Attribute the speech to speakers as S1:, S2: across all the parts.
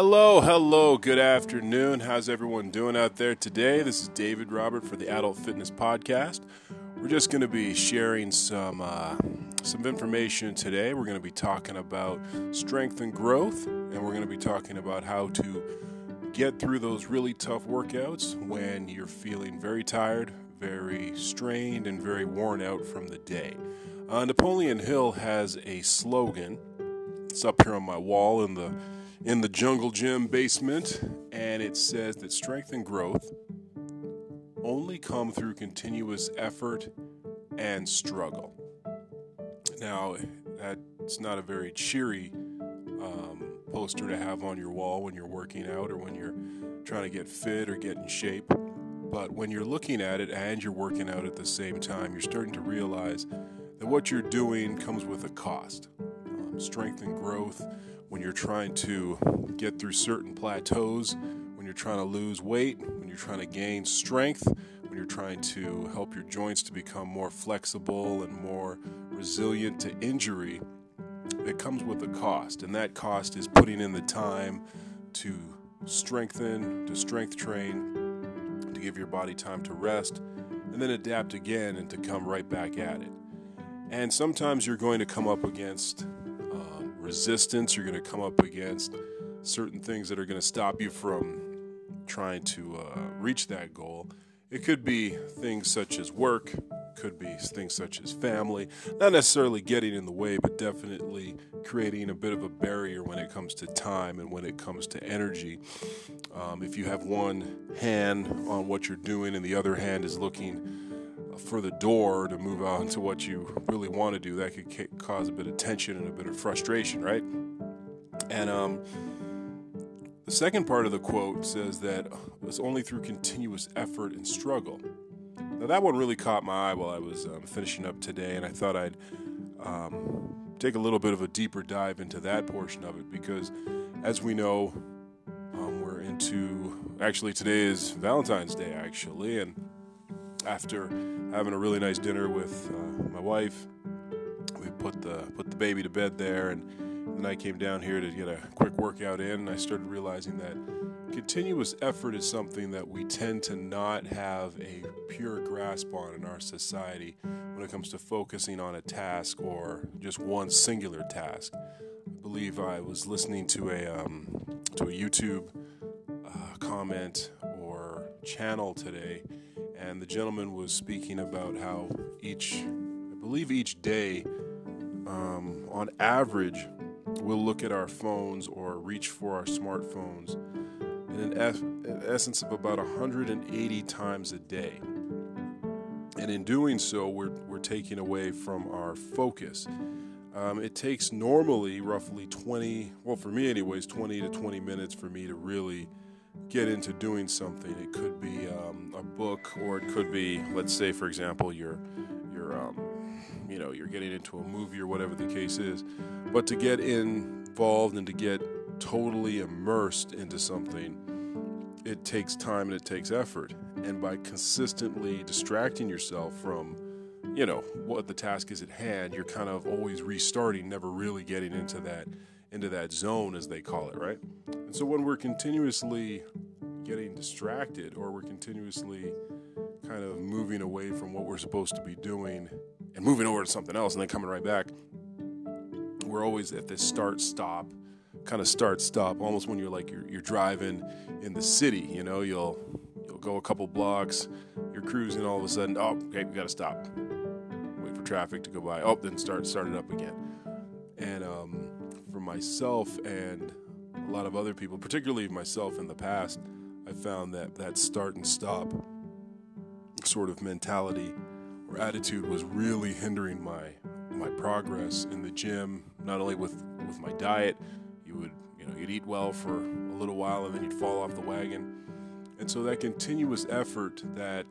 S1: Hello, hello, good afternoon. How's everyone doing out there today? This is David Robert for the Adult Fitness Podcast. We're just going to be sharing some uh, some information today. We're going to be talking about strength and growth, and we're going to be talking about how to get through those really tough workouts when you're feeling very tired, very strained, and very worn out from the day. Uh, Napoleon Hill has a slogan. It's up here on my wall in the in the jungle gym basement, and it says that strength and growth only come through continuous effort and struggle. Now, that's not a very cheery um, poster to have on your wall when you're working out or when you're trying to get fit or get in shape. But when you're looking at it and you're working out at the same time, you're starting to realize that what you're doing comes with a cost. Um, strength and growth when you're trying to get through certain plateaus, when you're trying to lose weight, when you're trying to gain strength, when you're trying to help your joints to become more flexible and more resilient to injury, it comes with a cost. And that cost is putting in the time to strengthen, to strength train, to give your body time to rest, and then adapt again and to come right back at it. And sometimes you're going to come up against resistance, you're going to come up against certain things that are going to stop you from trying to uh, reach that goal. It could be things such as work, could be things such as family, not necessarily getting in the way, but definitely creating a bit of a barrier when it comes to time and when it comes to energy. Um, if you have one hand on what you're doing and the other hand is looking for the door to move on to what you really want to do, that could cause a bit of tension and a bit of frustration, right? And um, the second part of the quote says that it's only through continuous effort and struggle. Now, that one really caught my eye while I was um, finishing up today, and I thought I'd um, take a little bit of a deeper dive into that portion of it because, as we know, um, we're into actually today is Valentine's Day, actually, and after having a really nice dinner with uh, my wife. We put the put the baby to bed there, and then I came down here to get a quick workout in. And I started realizing that continuous effort is something that we tend to not have a pure grasp on in our society when it comes to focusing on a task or just one singular task. I believe I was listening to a um, to a YouTube uh, comment or channel today and the gentleman was speaking about how each, I believe, each day, um, on average, we'll look at our phones or reach for our smartphones in an, an essence of about 180 times a day. And in doing so, we're, we're taking away from our focus. Um, it takes normally roughly 20, well, for me, anyways, 20 to 20 minutes for me to really get into doing something. It could be um, a book, or it could be, let's say, for example, you're you're um, you know you're getting into a movie or whatever the case is. But to get involved and to get totally immersed into something, it takes time and it takes effort. And by consistently distracting yourself from you know what the task is at hand, you're kind of always restarting, never really getting into that into that zone as they call it, right? And so when we're continuously getting distracted or we're continuously kind of moving away from what we're supposed to be doing and moving over to something else and then coming right back, we're always at this start stop kind of start stop almost when you're like you're, you're driving in the city you know? You'll you'll go a couple blocks you're cruising all of a sudden oh okay we got to stop. Wait for traffic to go by. Oh then start start it up again. And um, for myself and a lot of other people, particularly myself in the past, I found that that start and stop sort of mentality or attitude was really hindering my my progress in the gym. Not only with with my diet, you would you know you'd eat well for a little while and then you'd fall off the wagon, and so that continuous effort, that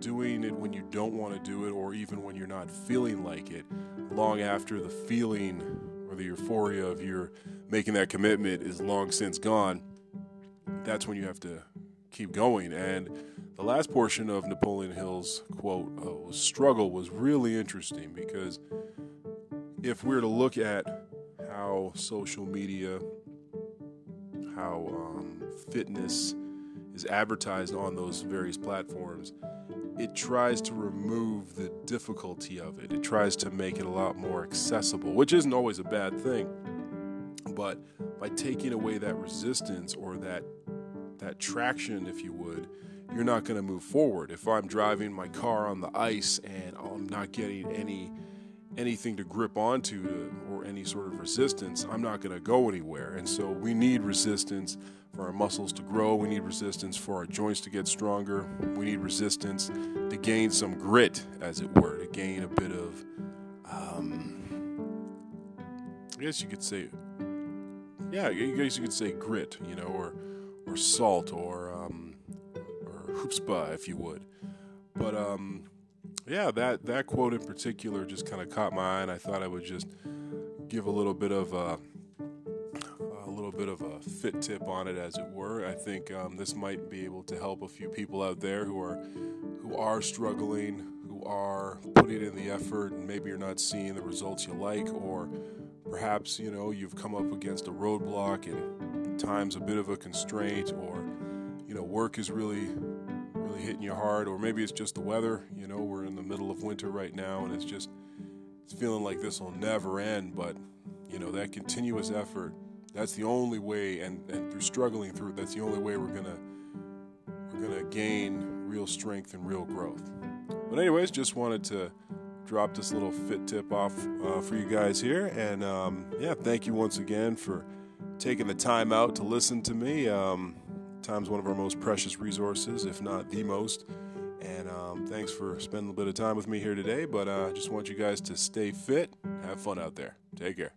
S1: doing it when you don't want to do it, or even when you're not feeling like it, long after the feeling or the euphoria of your making that commitment is long since gone, that's when you have to keep going. And the last portion of Napoleon Hill's quote, uh, struggle, was really interesting because if we we're to look at how social media, how um, fitness is advertised on those various platforms, it tries to remove the difficulty of it. It tries to make it a lot more accessible, which isn't always a bad thing. But by taking away that resistance or that that traction, if you would, you're not going to move forward. If I'm driving my car on the ice and I'm not getting any anything to grip onto to, any sort of resistance, I'm not going to go anywhere. And so we need resistance for our muscles to grow. We need resistance for our joints to get stronger. We need resistance to gain some grit, as it were, to gain a bit of, um, I guess you could say, yeah, I guess you could say grit, you know, or or salt, or um, or if you would. But um, yeah, that that quote in particular just kind of caught my eye, and I thought I would just give a little bit of a, a little bit of a fit tip on it, as it were. I think um, this might be able to help a few people out there who are who are struggling, who are putting in the effort, and maybe you're not seeing the results you like, or perhaps you know you've come up against a roadblock and times a bit of a constraint, or you know work is really really hitting you hard, or maybe it's just the weather. You know, we're in the middle of winter right now, and it's just it's feeling like this will never end. But you know, that continuous effort, that's the only way, and and through struggling through it, that's the only way we're gonna we're gonna gain real strength and real growth. But anyways, just wanted to drop this little fit tip off uh, for you guys here, and um, yeah, thank you once again for taking the time out to listen to me. Um, time's one of our most precious resources, if not the most. And um, thanks for spending a bit of time with me here today. But I uh, just want you guys to stay fit, have fun out there. Take care.